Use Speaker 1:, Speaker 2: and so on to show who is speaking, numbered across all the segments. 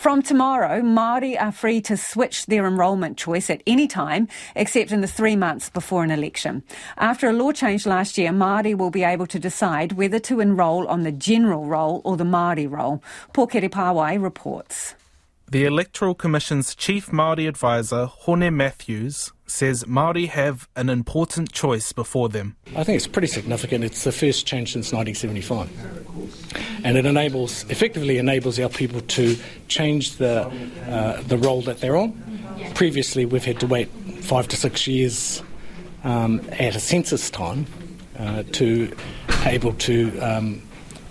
Speaker 1: From tomorrow, Māori are free to switch their enrolment choice at any time, except in the three months before an election. After a law change last year, Māori will be able to decide whether to enrol on the general roll or the Māori roll. Pōkere Paewai reports.
Speaker 2: The Electoral Commission's chief Māori advisor, Hone Matthews, says Māori have an important choice before them.
Speaker 3: I think it's pretty significant. It's the first change since 1975. And it enables, effectively enables our people to change the, uh, the roll that they're on. Previously, we've had to wait five to six years um, at a census time uh, to able to um,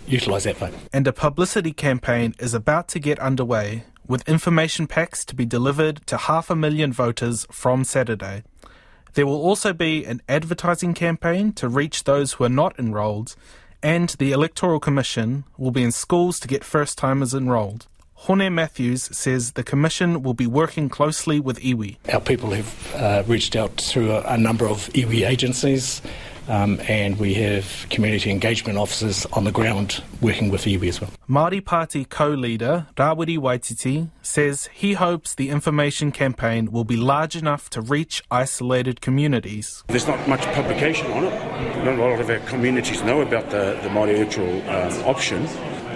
Speaker 3: utilise that vote.
Speaker 2: And a publicity campaign is about to get underway with information packs to be delivered to half a million voters from Saturday. There will also be an advertising campaign to reach those who are not enrolled, and the Electoral Commission will be in schools to get first timers enrolled. Hone Matthews says the Commission will be working closely with iwi.
Speaker 3: Our people have uh, reached out through a, a number of iwi agencies um, and we have community engagement officers on the ground working with iwi as well.
Speaker 2: Māori Party co-leader Rawiri Waititi says he hopes the information campaign will be large enough to reach isolated communities.
Speaker 4: There's not much publication on it. Not a lot of our communities know about the, the Māori electoral um, option.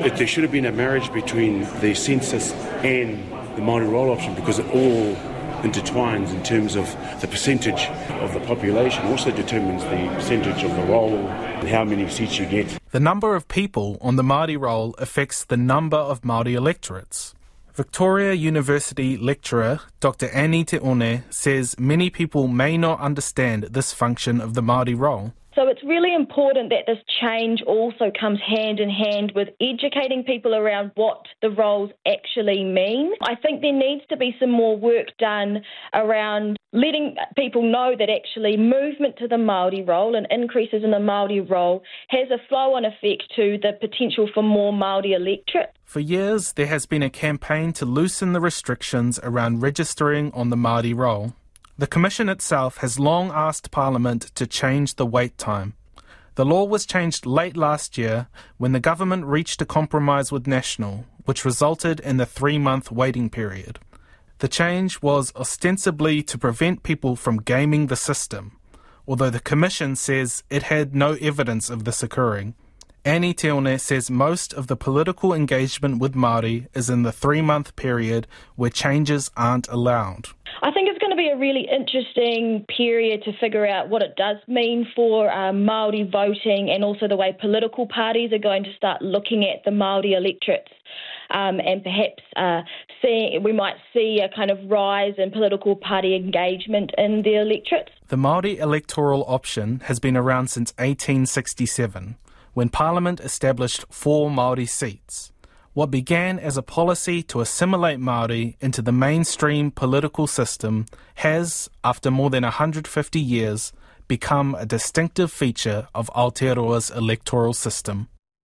Speaker 4: It, there should have been a marriage between the census and the Māori roll option because it all intertwines in terms of the percentage of the population, also determines the percentage of the roll and how many seats you get.
Speaker 2: The number of people on the Māori roll affects the number of Māori electorates. Victoria University lecturer Dr. Annie Te One says many people may not understand this function of the Māori roll.
Speaker 5: So it's really important that this change also comes hand in hand with educating people around what the roles actually mean. I think there needs to be some more work done around letting people know that actually movement to the Māori roll and increases in the Māori roll has a flow-on effect to the potential for more Māori electorate.
Speaker 2: For years, there has been a campaign to loosen the restrictions around registering on the Māori roll. The Commission itself has long asked Parliament to change the wait time. The law was changed late last year when the government reached a compromise with National, which resulted in the three month waiting period. The change was ostensibly to prevent people from gaming the system, although the Commission says it had no evidence of this occurring. Annie Te One says most of the political engagement with Māori is in the three month period where changes aren't allowed.
Speaker 5: I think it's going to be a really interesting period to figure out what it does mean for um, Maori voting and also the way political parties are going to start looking at the Maori electorates. Um, and perhaps uh, see, we might see a kind of rise in political party engagement in the electorate.
Speaker 2: The Maori electoral option has been around since 1867, when Parliament established four Maori seats. What began as a policy to assimilate Maori into the mainstream political system has, after more than 150 years, become a distinctive feature of Aotearoa's electoral system.